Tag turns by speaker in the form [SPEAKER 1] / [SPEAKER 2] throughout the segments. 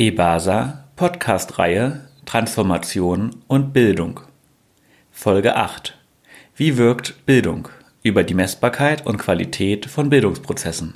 [SPEAKER 1] EBASA Podcast-Reihe Transformation und Bildung. Folge 8. Wie wirkt Bildung? Über die Messbarkeit und Qualität von Bildungsprozessen.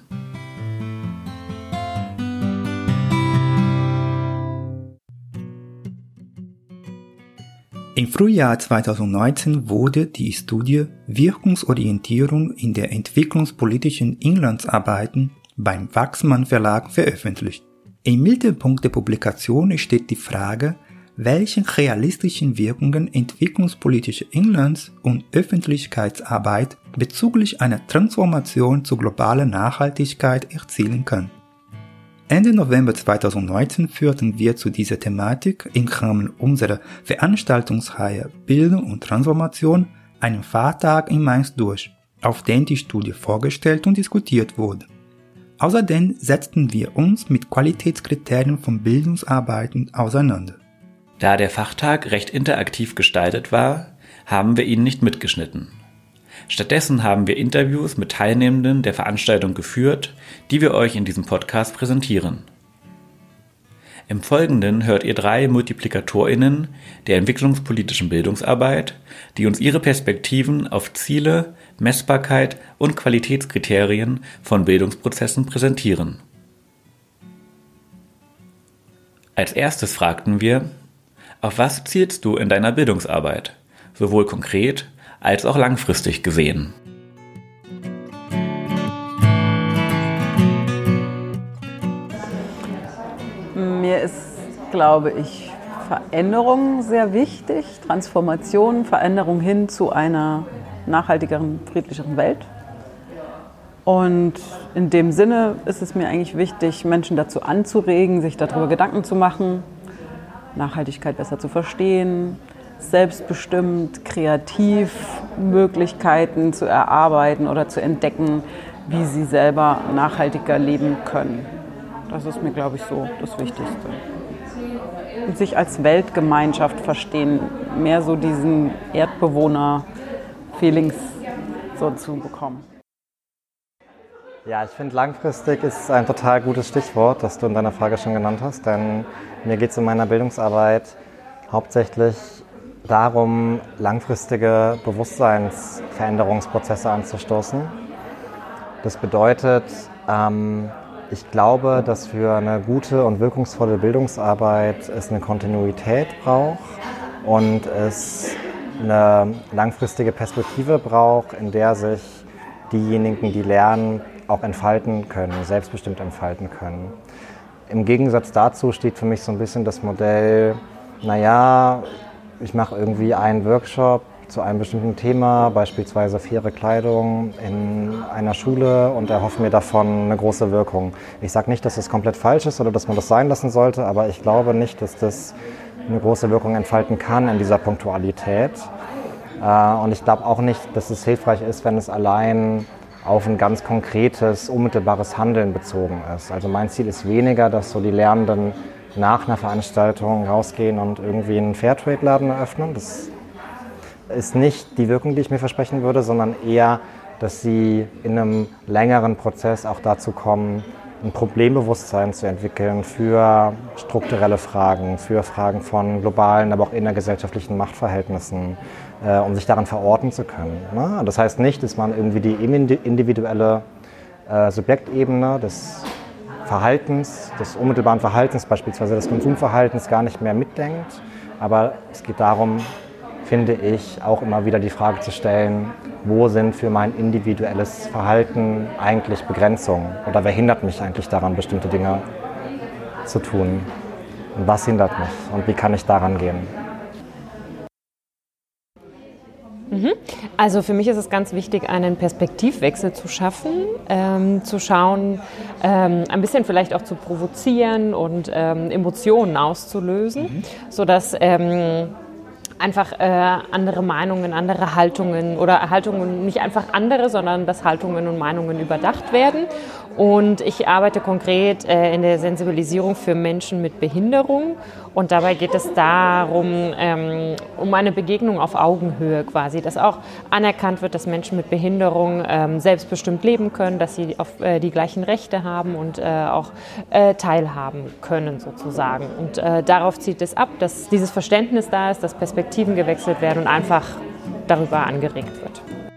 [SPEAKER 2] Im Frühjahr 2019 wurde die Studie Wirkungsorientierung in der entwicklungspolitischen Inlandsarbeiten beim Wachsmann Verlag veröffentlicht. Im Mittelpunkt der Publikation steht die Frage, welche realistischen Wirkungen entwicklungspolitische Inlands- und Öffentlichkeitsarbeit bezüglich einer Transformation zur globalen Nachhaltigkeit erzielen kann. Ende November 2019 führten wir zu dieser Thematik im Rahmen unserer Veranstaltungsreihe Bildung und Transformation einen Fahrtag in Mainz durch, auf den die Studie vorgestellt und diskutiert wurde. Außerdem setzten wir uns mit Qualitätskriterien von Bildungsarbeiten auseinander.
[SPEAKER 1] Da der Fachtag recht interaktiv gestaltet war, haben wir ihn nicht mitgeschnitten. Stattdessen haben wir Interviews mit Teilnehmenden der Veranstaltung geführt, die wir euch in diesem Podcast präsentieren. Im Folgenden hört ihr drei MultiplikatorInnen der entwicklungspolitischen Bildungsarbeit, die uns ihre Perspektiven auf Ziele, Messbarkeit und Qualitätskriterien von Bildungsprozessen präsentieren. Als erstes fragten wir, auf was zielst du in deiner Bildungsarbeit, sowohl konkret als auch langfristig gesehen?
[SPEAKER 3] Mir ist, glaube ich, Veränderung sehr wichtig, Transformation, Veränderung hin zu einer nachhaltigeren, friedlicheren Welt. Und in dem Sinne ist es mir eigentlich wichtig, Menschen dazu anzuregen, sich darüber Gedanken zu machen, Nachhaltigkeit besser zu verstehen, selbstbestimmt, kreativ Möglichkeiten zu erarbeiten oder zu entdecken, wie sie selber nachhaltiger leben können. Das ist mir, glaube ich, so das Wichtigste. Und sich als Weltgemeinschaft verstehen, mehr so diesen Erdbewohner-Feelings so zu bekommen.
[SPEAKER 4] Ja, ich finde langfristig ist ein total gutes Stichwort, das du in deiner Frage schon genannt hast, denn mir geht es in meiner Bildungsarbeit hauptsächlich darum, langfristige Bewusstseinsveränderungsprozesse anzustoßen. Das bedeutet, ähm, ich glaube, dass für eine gute und wirkungsvolle Bildungsarbeit es eine Kontinuität braucht und es eine langfristige Perspektive braucht, in der sich diejenigen, die lernen, auch entfalten können, selbstbestimmt entfalten können. Im Gegensatz dazu steht für mich so ein bisschen das Modell, naja, ich mache irgendwie einen Workshop zu einem bestimmten Thema, beispielsweise faire Kleidung in einer Schule und erhoffe mir davon eine große Wirkung. Ich sage nicht, dass das komplett falsch ist oder dass man das sein lassen sollte, aber ich glaube nicht, dass das eine große Wirkung entfalten kann in dieser Punktualität. Äh, und ich glaube auch nicht, dass es hilfreich ist, wenn es allein auf ein ganz konkretes, unmittelbares Handeln bezogen ist. Also mein Ziel ist weniger, dass so die Lernenden nach einer Veranstaltung rausgehen und irgendwie einen Fairtrade-Laden eröffnen. Das ist nicht die Wirkung, die ich mir versprechen würde, sondern eher, dass sie in einem längeren Prozess auch dazu kommen, ein Problembewusstsein zu entwickeln für strukturelle Fragen, für Fragen von globalen, aber auch innergesellschaftlichen Machtverhältnissen, äh, um sich daran verorten zu können. Ne? Das heißt nicht, dass man irgendwie die individuelle äh, Subjektebene des Verhaltens, des unmittelbaren Verhaltens, beispielsweise des Konsumverhaltens, gar nicht mehr mitdenkt. Aber es geht darum, finde ich, auch immer wieder die Frage zu stellen, wo sind für mein individuelles Verhalten eigentlich Begrenzungen? Oder wer hindert mich eigentlich daran, bestimmte Dinge zu tun? Und was hindert mich? Und wie kann ich daran gehen?
[SPEAKER 5] Mhm. Also für mich ist es ganz wichtig, einen Perspektivwechsel zu schaffen, ähm, zu schauen, ähm, ein bisschen vielleicht auch zu provozieren und ähm, Emotionen auszulösen, mhm. sodass ähm, einfach äh, andere Meinungen, andere Haltungen oder Haltungen, nicht einfach andere, sondern dass Haltungen und Meinungen überdacht werden. Und ich arbeite konkret äh, in der Sensibilisierung für Menschen mit Behinderung. Und dabei geht es darum, ähm, um eine Begegnung auf Augenhöhe quasi, dass auch anerkannt wird, dass Menschen mit Behinderung ähm, selbstbestimmt leben können, dass sie auf, äh, die gleichen Rechte haben und äh, auch äh, teilhaben können sozusagen. Und äh, darauf zieht es ab, dass dieses Verständnis da ist, dass Perspektiven gewechselt werden und einfach darüber angeregt wird.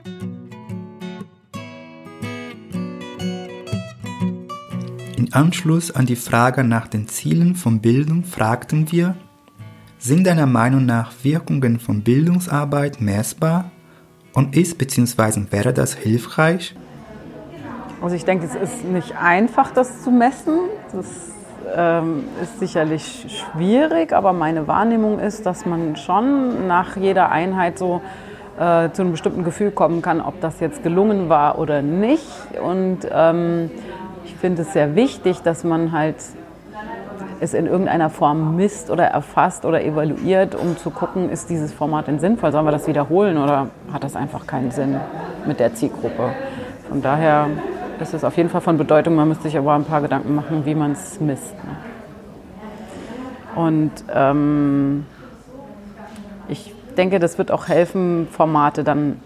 [SPEAKER 2] In Anschluss an die Frage nach den Zielen von Bildung fragten wir, sind deiner Meinung nach Wirkungen von Bildungsarbeit messbar und ist bzw. wäre das hilfreich?
[SPEAKER 3] Also ich denke, es ist nicht einfach, das zu messen. Das ähm, ist sicherlich schwierig, aber meine Wahrnehmung ist, dass man schon nach jeder Einheit so äh, zu einem bestimmten Gefühl kommen kann, ob das jetzt gelungen war oder nicht. Und ähm, ich finde es sehr wichtig, dass man halt es in irgendeiner Form misst oder erfasst oder evaluiert, um zu gucken, ist dieses Format denn sinnvoll? Sollen wir das wiederholen oder hat das einfach keinen Sinn mit der Zielgruppe? Von daher ist es auf jeden Fall von Bedeutung. Man müsste sich aber ein paar Gedanken machen, wie man es misst. Ne? Und ähm, ich denke, das wird auch helfen, Formate dann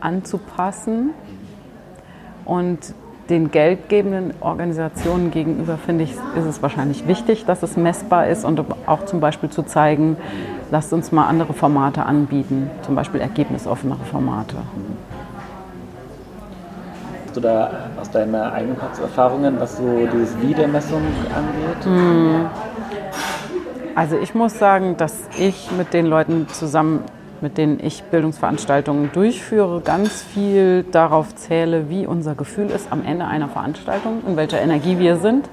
[SPEAKER 3] anzupassen. Und den geldgebenden Organisationen gegenüber, finde ich, ist es wahrscheinlich wichtig, dass es messbar ist und auch zum Beispiel zu zeigen, lasst uns mal andere Formate anbieten, zum Beispiel ergebnisoffenere Formate.
[SPEAKER 1] Hast du da aus deinen eigenen Erfahrungen, was so dieses Wie der Messung angeht?
[SPEAKER 3] Hm. Also ich muss sagen, dass ich mit den Leuten zusammen mit denen ich Bildungsveranstaltungen durchführe, ganz viel darauf zähle, wie unser Gefühl ist am Ende einer Veranstaltung, in welcher Energie wir sind.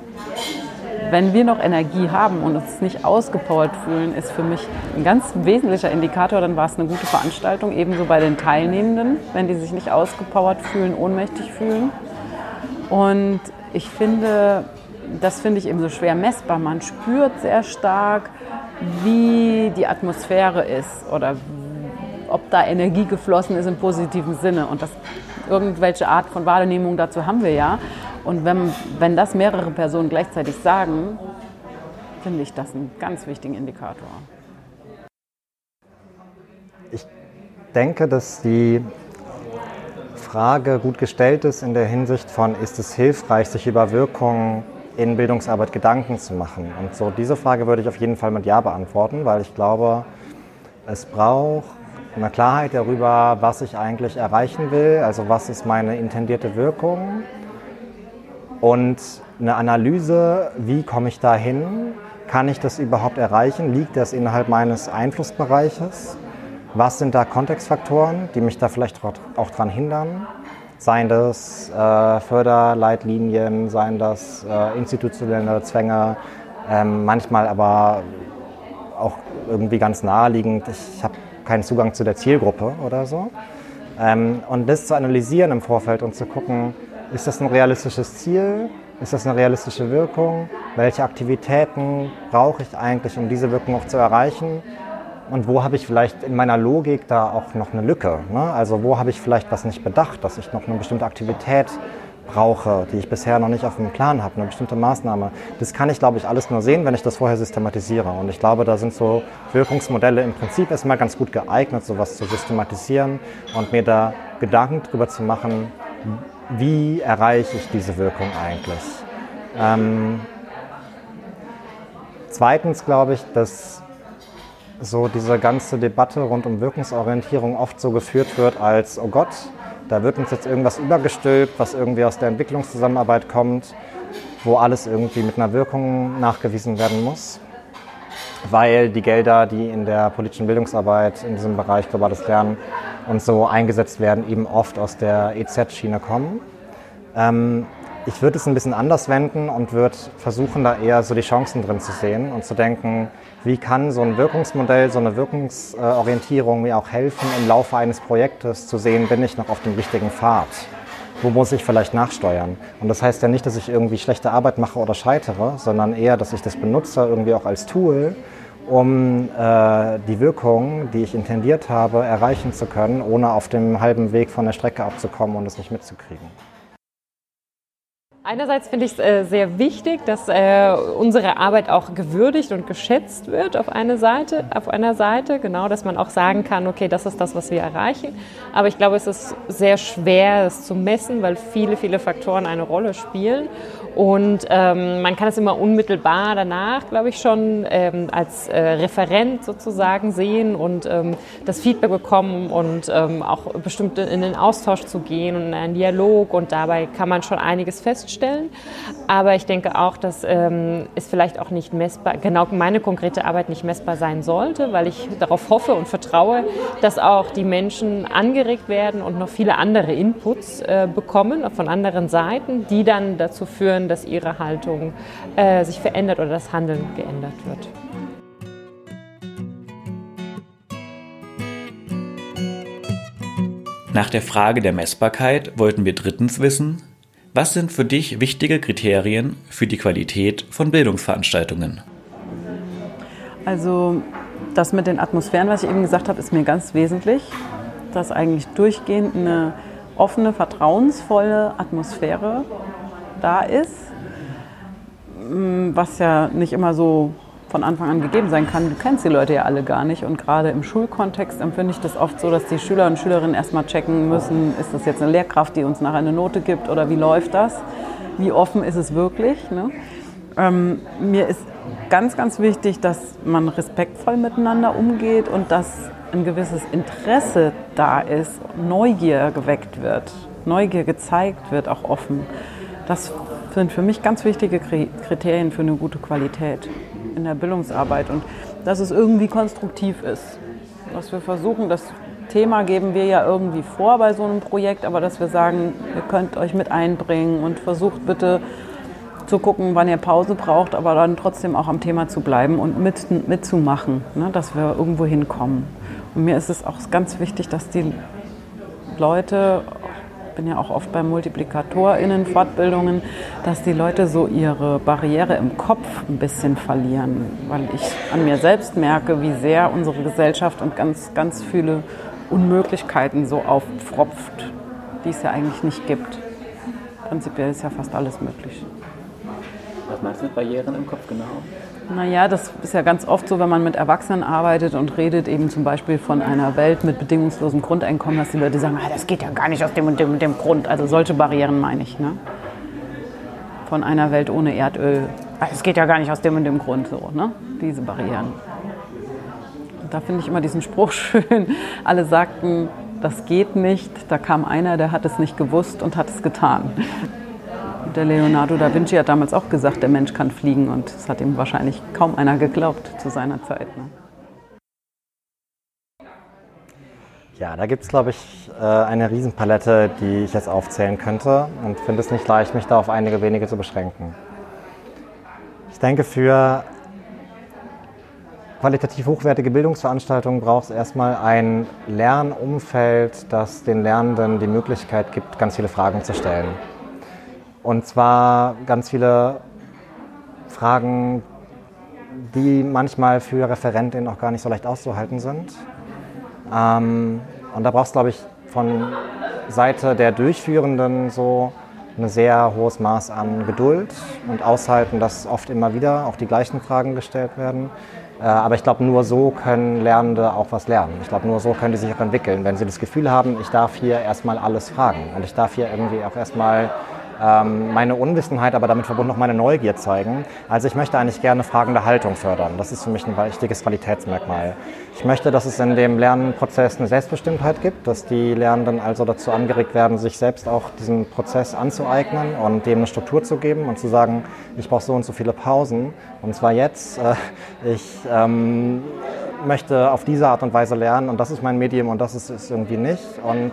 [SPEAKER 3] Wenn wir noch Energie haben und uns nicht ausgepowert fühlen, ist für mich ein ganz wesentlicher Indikator, dann war es eine gute Veranstaltung, ebenso bei den Teilnehmenden, wenn die sich nicht ausgepowert fühlen, ohnmächtig fühlen. Und ich finde, das finde ich eben so schwer messbar. Man spürt sehr stark, wie die Atmosphäre ist oder ob da Energie geflossen ist im positiven Sinne. Und das, irgendwelche Art von Wahrnehmung dazu haben wir ja. Und wenn, wenn das mehrere Personen gleichzeitig sagen, finde ich das einen ganz wichtigen Indikator.
[SPEAKER 4] Ich denke, dass die Frage gut gestellt ist in der Hinsicht von, ist es hilfreich, sich über Wirkungen in Bildungsarbeit Gedanken zu machen? Und so diese Frage würde ich auf jeden Fall mit Ja beantworten, weil ich glaube, es braucht eine Klarheit darüber, was ich eigentlich erreichen will, also was ist meine intendierte Wirkung? Und eine Analyse, wie komme ich dahin, kann ich das überhaupt erreichen, liegt das innerhalb meines Einflussbereiches, was sind da Kontextfaktoren, die mich da vielleicht auch daran hindern, seien das äh, Förderleitlinien, seien das äh, institutionelle Zwänge, ähm, manchmal aber auch irgendwie ganz naheliegend. Ich habe keinen Zugang zu der Zielgruppe oder so. Ähm, und das zu analysieren im Vorfeld und zu gucken, ist das ein realistisches Ziel? Ist das eine realistische Wirkung? Welche Aktivitäten brauche ich eigentlich, um diese Wirkung auch zu erreichen? Und wo habe ich vielleicht in meiner Logik da auch noch eine Lücke? Ne? Also wo habe ich vielleicht was nicht bedacht, dass ich noch eine bestimmte Aktivität brauche, die ich bisher noch nicht auf dem Plan habe, eine bestimmte Maßnahme. Das kann ich, glaube ich, alles nur sehen, wenn ich das vorher systematisiere. Und ich glaube, da sind so Wirkungsmodelle im Prinzip erstmal ganz gut geeignet, sowas zu systematisieren und mir da Gedanken darüber zu machen, wie erreiche ich diese Wirkung eigentlich. Ähm, zweitens glaube ich, dass so diese ganze Debatte rund um Wirkungsorientierung oft so geführt wird als, oh Gott, da wird uns jetzt irgendwas übergestülpt, was irgendwie aus der Entwicklungszusammenarbeit kommt, wo alles irgendwie mit einer Wirkung nachgewiesen werden muss, weil die Gelder, die in der politischen Bildungsarbeit in diesem Bereich globales Lernen und so eingesetzt werden, eben oft aus der EZ-Schiene kommen. Ähm, ich würde es ein bisschen anders wenden und würde versuchen, da eher so die Chancen drin zu sehen und zu denken, wie kann so ein Wirkungsmodell, so eine Wirkungsorientierung mir auch helfen, im Laufe eines Projektes zu sehen, bin ich noch auf dem richtigen Pfad? Wo muss ich vielleicht nachsteuern? Und das heißt ja nicht, dass ich irgendwie schlechte Arbeit mache oder scheitere, sondern eher, dass ich das benutze, irgendwie auch als Tool, um äh, die Wirkung, die ich intendiert habe, erreichen zu können, ohne auf dem halben Weg von der Strecke abzukommen und es nicht mitzukriegen.
[SPEAKER 5] Einerseits finde ich es äh, sehr wichtig, dass äh, unsere Arbeit auch gewürdigt und geschätzt wird auf eine Seite, auf einer Seite, genau, dass man auch sagen kann, okay, das ist das, was wir erreichen. Aber ich glaube, es ist sehr schwer, es zu messen, weil viele, viele Faktoren eine Rolle spielen. Und ähm, man kann es immer unmittelbar danach, glaube ich, schon ähm, als äh, Referent sozusagen sehen und ähm, das Feedback bekommen und ähm, auch bestimmt in den Austausch zu gehen und in einen Dialog. Und dabei kann man schon einiges feststellen. Aber ich denke auch, dass ähm, es vielleicht auch nicht messbar, genau meine konkrete Arbeit nicht messbar sein sollte, weil ich darauf hoffe und vertraue, dass auch die Menschen angeregt werden und noch viele andere Inputs äh, bekommen von anderen Seiten, die dann dazu führen, dass ihre Haltung äh, sich verändert oder das Handeln geändert wird.
[SPEAKER 1] Nach der Frage der Messbarkeit wollten wir drittens wissen, was sind für dich wichtige Kriterien für die Qualität von Bildungsveranstaltungen?
[SPEAKER 3] Also das mit den Atmosphären, was ich eben gesagt habe, ist mir ganz wesentlich, dass eigentlich durchgehend eine offene, vertrauensvolle Atmosphäre da ist, mm, was ja nicht immer so von Anfang an gegeben sein kann. Du kennst die Leute ja alle gar nicht und gerade im Schulkontext empfinde ich das oft so, dass die Schüler und Schülerinnen erstmal checken müssen, ist das jetzt eine Lehrkraft, die uns nachher eine Note gibt oder wie läuft das? Wie offen ist es wirklich? Ne? Ähm, mir ist ganz, ganz wichtig, dass man respektvoll miteinander umgeht und dass ein gewisses Interesse da ist, Neugier geweckt wird, Neugier gezeigt wird, auch offen. Das sind für mich ganz wichtige Kriterien für eine gute Qualität in der Bildungsarbeit und dass es irgendwie konstruktiv ist. Dass wir versuchen, das Thema geben wir ja irgendwie vor bei so einem Projekt, aber dass wir sagen, ihr könnt euch mit einbringen und versucht bitte zu gucken, wann ihr Pause braucht, aber dann trotzdem auch am Thema zu bleiben und mit, mitzumachen, ne, dass wir irgendwo hinkommen. Und mir ist es auch ganz wichtig, dass die Leute bin ja auch oft bei MultiplikatorInnen-Fortbildungen, dass die Leute so ihre Barriere im Kopf ein bisschen verlieren, weil ich an mir selbst merke, wie sehr unsere Gesellschaft und ganz, ganz viele Unmöglichkeiten so aufpfropft, die es ja eigentlich nicht gibt. Prinzipiell ist ja fast alles möglich.
[SPEAKER 1] Was meinst du mit Barrieren im Kopf genau?
[SPEAKER 3] Naja, das ist ja ganz oft so, wenn man mit Erwachsenen arbeitet und redet eben zum Beispiel von einer Welt mit bedingungslosem Grundeinkommen, dass die Leute sagen, ah, das geht ja gar nicht aus dem und dem und dem Grund. Also solche Barrieren meine ich. Ne? Von einer Welt ohne Erdöl. Ah, das geht ja gar nicht aus dem und dem Grund. So, ne? Diese Barrieren. Und da finde ich immer diesen Spruch schön. Alle sagten, das geht nicht. Da kam einer, der hat es nicht gewusst und hat es getan der Leonardo da Vinci hat damals auch gesagt, der Mensch kann fliegen und das hat ihm wahrscheinlich kaum einer geglaubt zu seiner Zeit. Ne?
[SPEAKER 4] Ja, da gibt es, glaube ich, äh, eine Riesenpalette, die ich jetzt aufzählen könnte und finde es nicht leicht, mich da auf einige wenige zu beschränken. Ich denke, für qualitativ hochwertige Bildungsveranstaltungen braucht es erstmal ein Lernumfeld, das den Lernenden die Möglichkeit gibt, ganz viele Fragen zu stellen. Und zwar ganz viele Fragen, die manchmal für Referentinnen auch gar nicht so leicht auszuhalten sind. Ähm, und da brauchst du, glaube ich, von Seite der Durchführenden so ein sehr hohes Maß an Geduld und Aushalten, dass oft immer wieder auch die gleichen Fragen gestellt werden. Äh, aber ich glaube, nur so können Lernende auch was lernen. Ich glaube, nur so können die sich auch entwickeln. Wenn sie das Gefühl haben, ich darf hier erstmal alles fragen und ich darf hier irgendwie auch erstmal ähm, meine Unwissenheit, aber damit verbunden auch meine Neugier zeigen. Also ich möchte eigentlich gerne fragende Haltung fördern. Das ist für mich ein wichtiges Qualitätsmerkmal. Ich möchte, dass es in dem Lernprozess eine Selbstbestimmtheit gibt, dass die Lernenden also dazu angeregt werden, sich selbst auch diesen Prozess anzueignen und dem eine Struktur zu geben und zu sagen, ich brauche so und so viele Pausen und zwar jetzt. Äh, ich ähm, möchte auf diese Art und Weise lernen und das ist mein Medium und das ist es irgendwie nicht. Und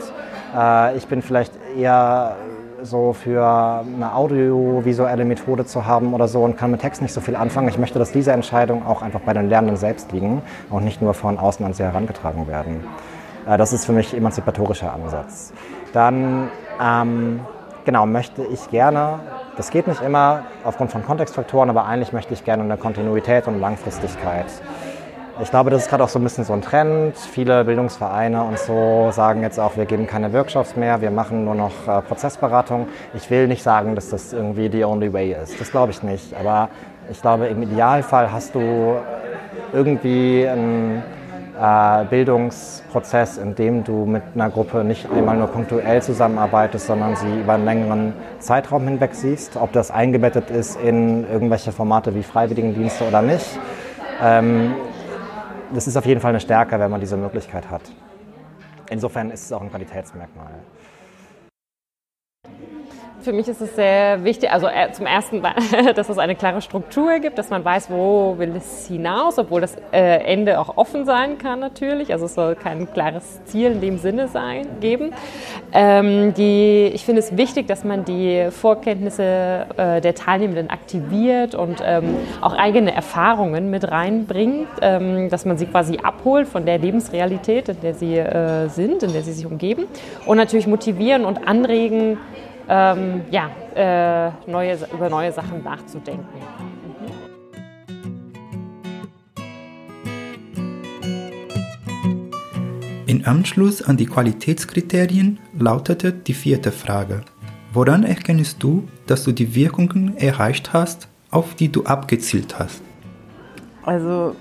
[SPEAKER 4] äh, ich bin vielleicht eher so für eine audiovisuelle Methode zu haben oder so und kann mit Text nicht so viel anfangen. Ich möchte, dass diese Entscheidungen auch einfach bei den Lernenden selbst liegen und nicht nur von außen an sie herangetragen werden. Äh, das ist für mich emanzipatorischer Ansatz. Dann ähm, genau möchte ich gerne, das geht nicht immer aufgrund von Kontextfaktoren, aber eigentlich möchte ich gerne eine Kontinuität und Langfristigkeit ich glaube, das ist gerade auch so ein bisschen so ein Trend. Viele Bildungsvereine und so sagen jetzt auch, wir geben keine Workshops mehr, wir machen nur noch äh, Prozessberatung. Ich will nicht sagen, dass das irgendwie the only way ist. Das glaube ich nicht. Aber ich glaube, im Idealfall hast du irgendwie einen äh, Bildungsprozess, in dem du mit einer Gruppe nicht einmal nur punktuell zusammenarbeitest, sondern sie über einen längeren Zeitraum hinweg siehst. Ob das eingebettet ist in irgendwelche Formate wie Freiwilligendienste oder nicht. Ähm, das ist auf jeden Fall eine Stärke, wenn man diese Möglichkeit hat. Insofern ist es auch ein Qualitätsmerkmal.
[SPEAKER 5] Für mich ist es sehr wichtig, also äh, zum ersten, dass es eine klare Struktur gibt, dass man weiß, wo will es hinaus, obwohl das äh, Ende auch offen sein kann natürlich. Also es soll kein klares Ziel in dem Sinne sein, geben. Ähm, die, ich finde es wichtig, dass man die Vorkenntnisse äh, der Teilnehmenden aktiviert und ähm, auch eigene Erfahrungen mit reinbringt, ähm, dass man sie quasi abholt von der Lebensrealität, in der sie sind, in der sie sich umgeben und natürlich motivieren und anregen, ähm, ja, äh, neue, über neue Sachen nachzudenken.
[SPEAKER 2] In Anschluss an die Qualitätskriterien lautete die vierte Frage. Woran erkennst du, dass du die Wirkungen erreicht hast, auf die du abgezielt hast?
[SPEAKER 3] Also,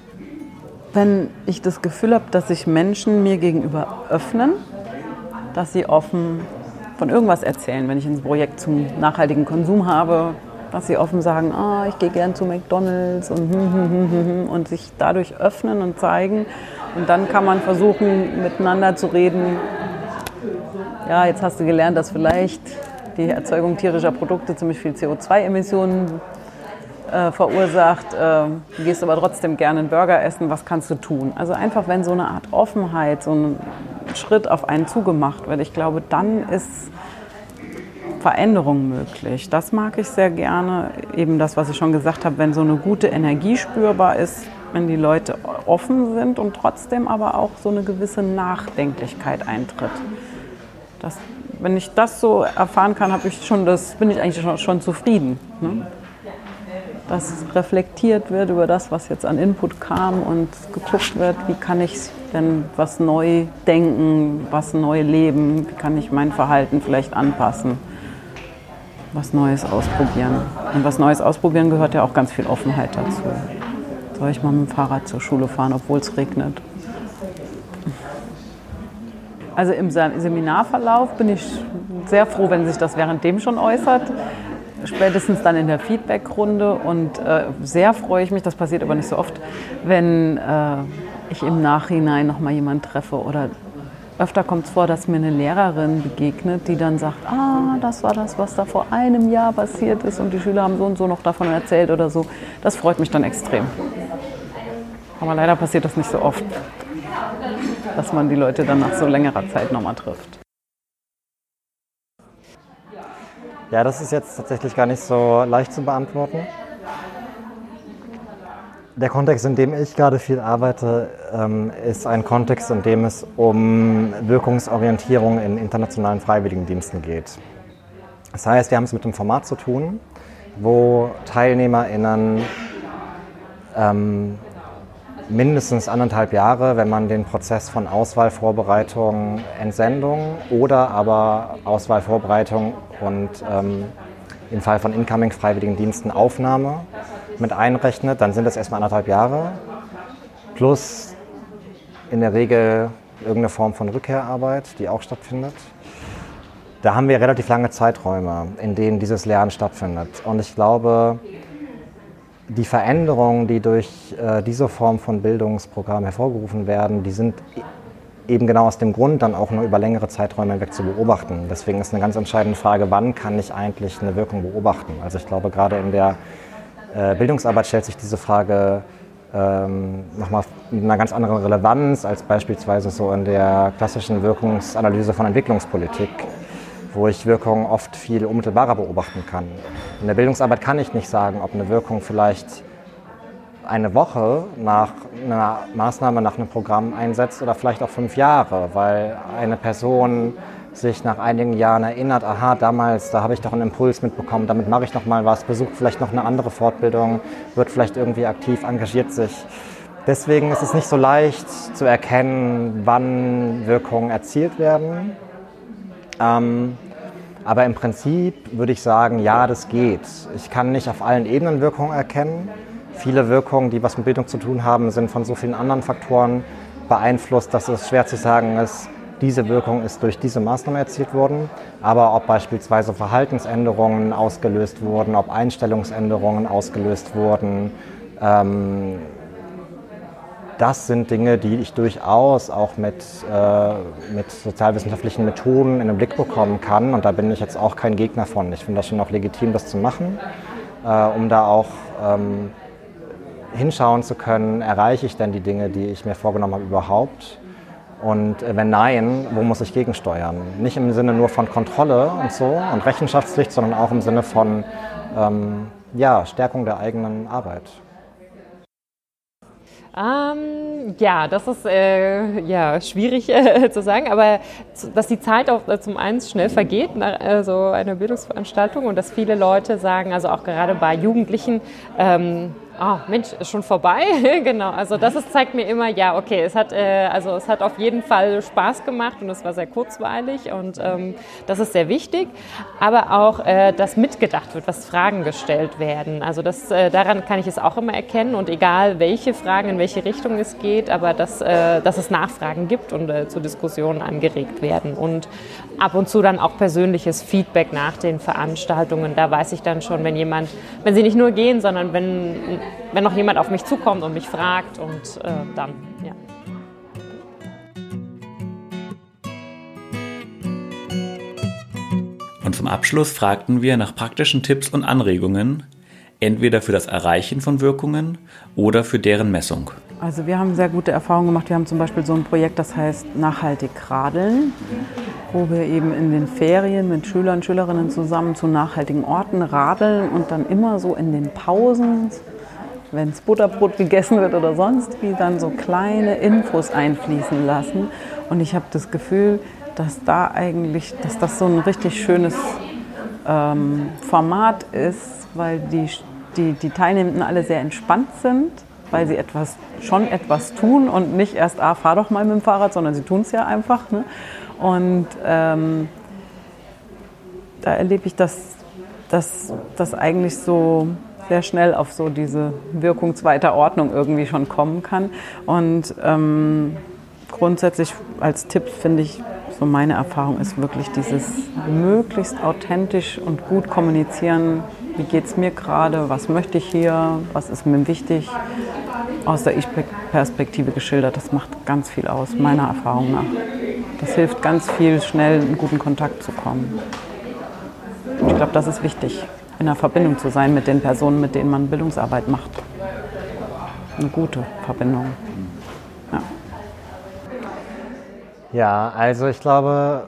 [SPEAKER 3] wenn ich das Gefühl habe, dass sich Menschen mir gegenüber öffnen, dass sie offen von irgendwas erzählen, wenn ich ein Projekt zum nachhaltigen Konsum habe, dass sie offen sagen, ah, ich gehe gern zu McDonalds und, hm, hm, hm, und sich dadurch öffnen und zeigen. Und dann kann man versuchen, miteinander zu reden. Ja, jetzt hast du gelernt, dass vielleicht die Erzeugung tierischer Produkte ziemlich viel CO2-Emissionen äh, verursacht. Äh, du gehst aber trotzdem gerne einen Burger essen. Was kannst du tun? Also einfach, wenn so eine Art Offenheit, so ein Schritt auf einen zugemacht wird, ich glaube, dann ist Veränderung möglich. Das mag ich sehr gerne. Eben das, was ich schon gesagt habe, wenn so eine gute Energie spürbar ist, wenn die Leute offen sind und trotzdem aber auch so eine gewisse Nachdenklichkeit eintritt. Das, wenn ich das so erfahren kann, ich schon das, bin ich eigentlich schon, schon zufrieden. Ne? Dass reflektiert wird über das, was jetzt an Input kam und geguckt wird, wie kann ich denn was neu denken, was neu leben, wie kann ich mein Verhalten vielleicht anpassen, was Neues ausprobieren. Und was Neues ausprobieren gehört ja auch ganz viel Offenheit dazu. Soll ich mal mit dem Fahrrad zur Schule fahren, obwohl es regnet? Also im Seminarverlauf bin ich sehr froh, wenn sich das währenddem schon äußert. Spätestens dann in der Feedbackrunde und äh, sehr freue ich mich, das passiert aber nicht so oft, wenn äh, ich im Nachhinein noch mal jemanden treffe oder öfter kommt es vor, dass mir eine Lehrerin begegnet, die dann sagt, ah, das war das, was da vor einem Jahr passiert ist und die Schüler haben so und so noch davon erzählt oder so. Das freut mich dann extrem. Aber leider passiert das nicht so oft, dass man die Leute dann nach so längerer Zeit nochmal trifft.
[SPEAKER 4] Ja, das ist jetzt tatsächlich gar nicht so leicht zu beantworten. Der Kontext, in dem ich gerade viel arbeite, ähm, ist ein Kontext, in dem es um Wirkungsorientierung in internationalen Freiwilligendiensten geht. Das heißt, wir haben es mit einem Format zu tun, wo TeilnehmerInnen ähm, mindestens anderthalb Jahre, wenn man den Prozess von Auswahlvorbereitung, Entsendung oder aber Auswahlvorbereitung und ähm, im Fall von Incoming-Freiwilligendiensten Aufnahme mit einrechnet, dann sind das erstmal anderthalb Jahre plus in der Regel irgendeine Form von Rückkehrarbeit, die auch stattfindet. Da haben wir relativ lange Zeiträume, in denen dieses Lernen stattfindet. Und ich glaube, die Veränderungen, die durch äh, diese Form von Bildungsprogramm hervorgerufen werden, die sind eben genau aus dem Grund dann auch nur über längere Zeiträume hinweg zu beobachten. Deswegen ist eine ganz entscheidende Frage, wann kann ich eigentlich eine Wirkung beobachten? Also ich glaube, gerade in der äh, Bildungsarbeit stellt sich diese Frage ähm, nochmal mit einer ganz anderen Relevanz als beispielsweise so in der klassischen Wirkungsanalyse von Entwicklungspolitik, wo ich Wirkungen oft viel unmittelbarer beobachten kann. In der Bildungsarbeit kann ich nicht sagen, ob eine Wirkung vielleicht eine Woche nach einer Maßnahme, nach einem Programm einsetzt oder vielleicht auch fünf Jahre, weil eine Person sich nach einigen Jahren erinnert, aha, damals, da habe ich doch einen Impuls mitbekommen, damit mache ich noch mal was, besucht vielleicht noch eine andere Fortbildung, wird vielleicht irgendwie aktiv, engagiert sich. deswegen ist es nicht so leicht zu erkennen, wann Wirkungen erzielt werden. Ähm, aber im Prinzip würde ich sagen, ja, das geht. Ich kann nicht auf allen Ebenen Wirkungen erkennen. Viele Wirkungen, die was mit Bildung zu tun haben, sind von so vielen anderen Faktoren beeinflusst, dass es schwer zu sagen ist, diese Wirkung ist durch diese Maßnahme erzielt worden. Aber ob beispielsweise Verhaltensänderungen ausgelöst wurden, ob Einstellungsänderungen ausgelöst wurden, ähm, das sind Dinge, die ich durchaus auch mit, äh, mit sozialwissenschaftlichen Methoden in den Blick bekommen kann. Und da bin ich jetzt auch kein Gegner von. Ich finde das schon auch legitim, das zu machen, äh, um da auch ähm, hinschauen zu können, erreiche ich denn die Dinge, die ich mir vorgenommen habe, überhaupt? Und äh, wenn nein, wo muss ich gegensteuern? Nicht im Sinne nur von Kontrolle und so und Rechenschaftspflicht, sondern auch im Sinne von ähm, ja, Stärkung der eigenen Arbeit.
[SPEAKER 5] Ähm, ja, das ist äh, ja, schwierig äh, zu sagen, aber dass die Zeit auch äh, zum einen schnell vergeht nach äh, so einer Bildungsveranstaltung und dass viele Leute sagen, also auch gerade bei Jugendlichen, ähm, oh, Mensch, ist schon vorbei. genau, also das ist, zeigt mir immer, ja, okay, es hat, äh, also es hat auf jeden Fall Spaß gemacht und es war sehr kurzweilig und ähm, das ist sehr wichtig. Aber auch, äh, dass mitgedacht wird, dass Fragen gestellt werden. Also das, äh, daran kann ich es auch immer erkennen und egal welche Fragen, in welche Richtung es geht, aber dass, äh, dass es Nachfragen gibt und äh, zu Diskussionen angeregt werden. Und ab und zu dann auch persönliches Feedback nach den Veranstaltungen. Da weiß ich dann schon, wenn jemand, wenn sie nicht nur gehen, sondern wenn wenn noch jemand auf mich zukommt und mich fragt und äh, dann, ja.
[SPEAKER 1] Und zum Abschluss fragten wir nach praktischen Tipps und Anregungen, entweder für das Erreichen von Wirkungen oder für deren Messung.
[SPEAKER 3] Also wir haben sehr gute Erfahrungen gemacht. Wir haben zum Beispiel so ein Projekt, das heißt Nachhaltig Radeln, wo wir eben in den Ferien mit Schülern und Schülerinnen zusammen zu nachhaltigen Orten radeln und dann immer so in den Pausen wenn es Butterbrot gegessen wird oder sonst wie, dann so kleine Infos einfließen lassen. Und ich habe das Gefühl, dass da eigentlich, dass das so ein richtig schönes ähm, Format ist, weil die, die, die Teilnehmenden alle sehr entspannt sind, weil sie etwas, schon etwas tun und nicht erst, ah, fahr doch mal mit dem Fahrrad, sondern sie tun es ja einfach. Ne? Und ähm, da erlebe ich, dass das eigentlich so sehr schnell auf so diese Wirkung zweiter Ordnung irgendwie schon kommen kann. Und ähm, grundsätzlich als Tipp finde ich, so meine Erfahrung ist wirklich dieses möglichst authentisch und gut kommunizieren. Wie geht es mir gerade? Was möchte ich hier? Was ist mir wichtig? Aus der Ich-Perspektive geschildert. Das macht ganz viel aus, meiner Erfahrung nach. Das hilft ganz viel, schnell in guten Kontakt zu kommen. Ich glaube, das ist wichtig in einer Verbindung zu sein mit den Personen, mit denen man Bildungsarbeit macht. Eine gute Verbindung. Ja,
[SPEAKER 4] ja also ich glaube,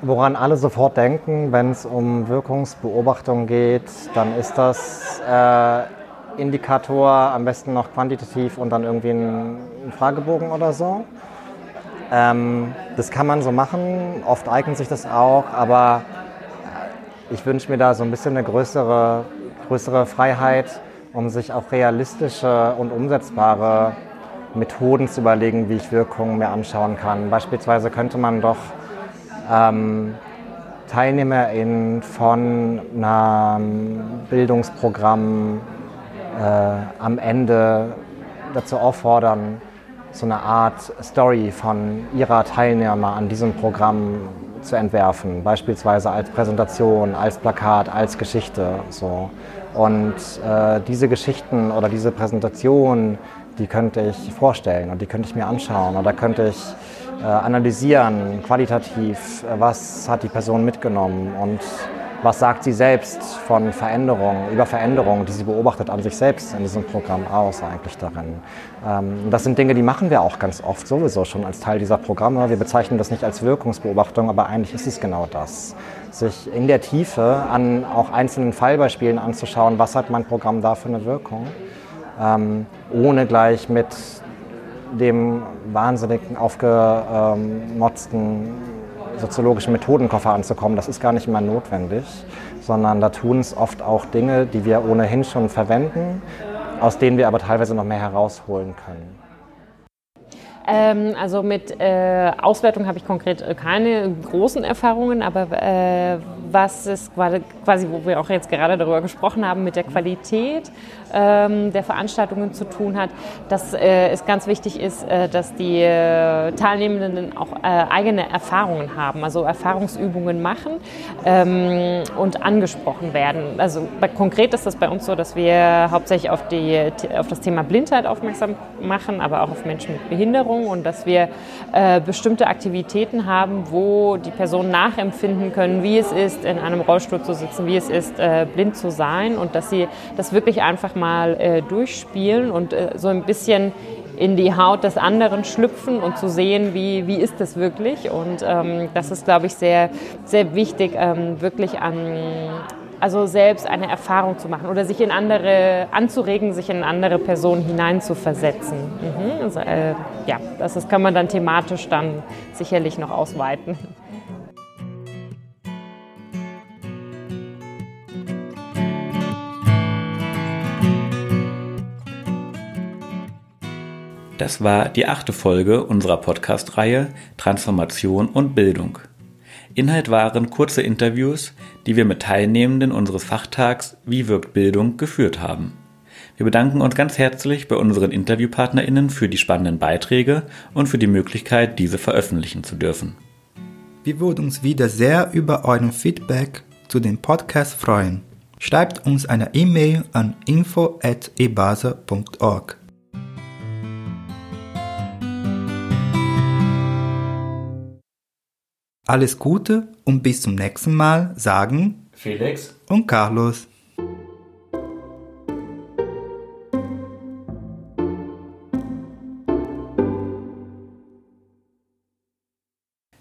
[SPEAKER 4] woran alle sofort denken, wenn es um Wirkungsbeobachtung geht, dann ist das äh, Indikator am besten noch quantitativ und dann irgendwie ein, ein Fragebogen oder so. Ähm, das kann man so machen, oft eignet sich das auch, aber ich wünsche mir da so ein bisschen eine größere, größere Freiheit, um sich auch realistische und umsetzbare Methoden zu überlegen, wie ich Wirkungen mir anschauen kann. Beispielsweise könnte man doch ähm, TeilnehmerInnen von einem Bildungsprogramm äh, am Ende dazu auffordern, so eine Art Story von ihrer Teilnehmer an diesem Programm zu entwerfen, beispielsweise als Präsentation, als Plakat, als Geschichte. So. Und äh, diese Geschichten oder diese Präsentation, die könnte ich vorstellen und die könnte ich mir anschauen oder könnte ich äh, analysieren, qualitativ, äh, was hat die Person mitgenommen und was sagt sie selbst von Veränderungen, über Veränderungen, die sie beobachtet an sich selbst in diesem Programm aus eigentlich darin. Ähm, das sind Dinge, die machen wir auch ganz oft sowieso schon als Teil dieser Programme. Wir bezeichnen das nicht als Wirkungsbeobachtung, aber eigentlich ist es genau das. Sich in der Tiefe an auch einzelnen Fallbeispielen anzuschauen, was hat mein Programm da für eine Wirkung, ähm, ohne gleich mit dem wahnsinnig aufgemotzten soziologischen Methodenkoffer anzukommen. Das ist gar nicht immer notwendig, sondern da tun es oft auch Dinge, die wir ohnehin schon verwenden, aus denen wir aber teilweise noch mehr herausholen können.
[SPEAKER 5] Ähm, also mit äh, Auswertung habe ich konkret äh, keine großen Erfahrungen, aber äh, was ist quasi, wo wir auch jetzt gerade darüber gesprochen haben, mit der Qualität ähm, der Veranstaltungen zu tun hat, dass äh, es ganz wichtig ist, äh, dass die äh, Teilnehmenden auch eigene Erfahrungen haben, also Erfahrungsübungen machen ähm, und angesprochen werden. Also bei, konkret ist das bei uns so, dass wir hauptsächlich auf, die, auf das Thema Blindheit aufmerksam machen, aber auch auf Menschen mit Behinderung und dass wir äh, bestimmte Aktivitäten haben, wo die Personen nachempfinden können, wie es ist, in einem Rollstuhl zu sitzen, wie es ist, äh, blind zu sein und dass sie das wirklich einfach mal äh, durchspielen und äh, so ein bisschen in die Haut des anderen schlüpfen und zu sehen, wie, wie ist das wirklich. Und ähm, das ist, glaube ich, sehr, sehr wichtig, ähm, wirklich an also selbst eine Erfahrung zu machen oder sich in andere, anzuregen, sich in andere Personen hineinzuversetzen. Mhm. Also, äh, ja, das ist, kann man dann thematisch dann sicherlich noch ausweiten.
[SPEAKER 1] Das war die achte Folge unserer Podcast-Reihe Transformation und Bildung. Inhalt waren kurze Interviews, die wir mit Teilnehmenden unseres Fachtags Wie wirkt Bildung geführt haben. Wir bedanken uns ganz herzlich bei unseren InterviewpartnerInnen für die spannenden Beiträge und für die Möglichkeit, diese veröffentlichen zu dürfen.
[SPEAKER 2] Wir würden uns wieder sehr über euren Feedback zu dem Podcast freuen. Schreibt uns eine E-Mail an info.ebasa.org. Alles Gute und bis zum nächsten Mal sagen
[SPEAKER 1] Felix
[SPEAKER 2] und Carlos.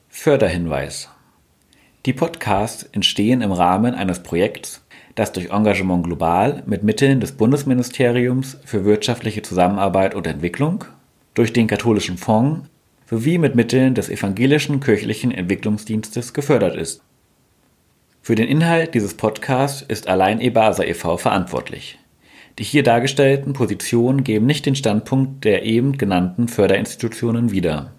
[SPEAKER 1] Förderhinweis. Die Podcasts entstehen im Rahmen eines Projekts, das durch Engagement Global mit Mitteln des Bundesministeriums für wirtschaftliche Zusammenarbeit und Entwicklung, durch den Katholischen Fonds sowie mit Mitteln des Evangelischen Kirchlichen Entwicklungsdienstes gefördert ist. Für den Inhalt dieses Podcasts ist allein EBASA e.V. verantwortlich. Die hier dargestellten Positionen geben nicht den Standpunkt der eben genannten Förderinstitutionen wieder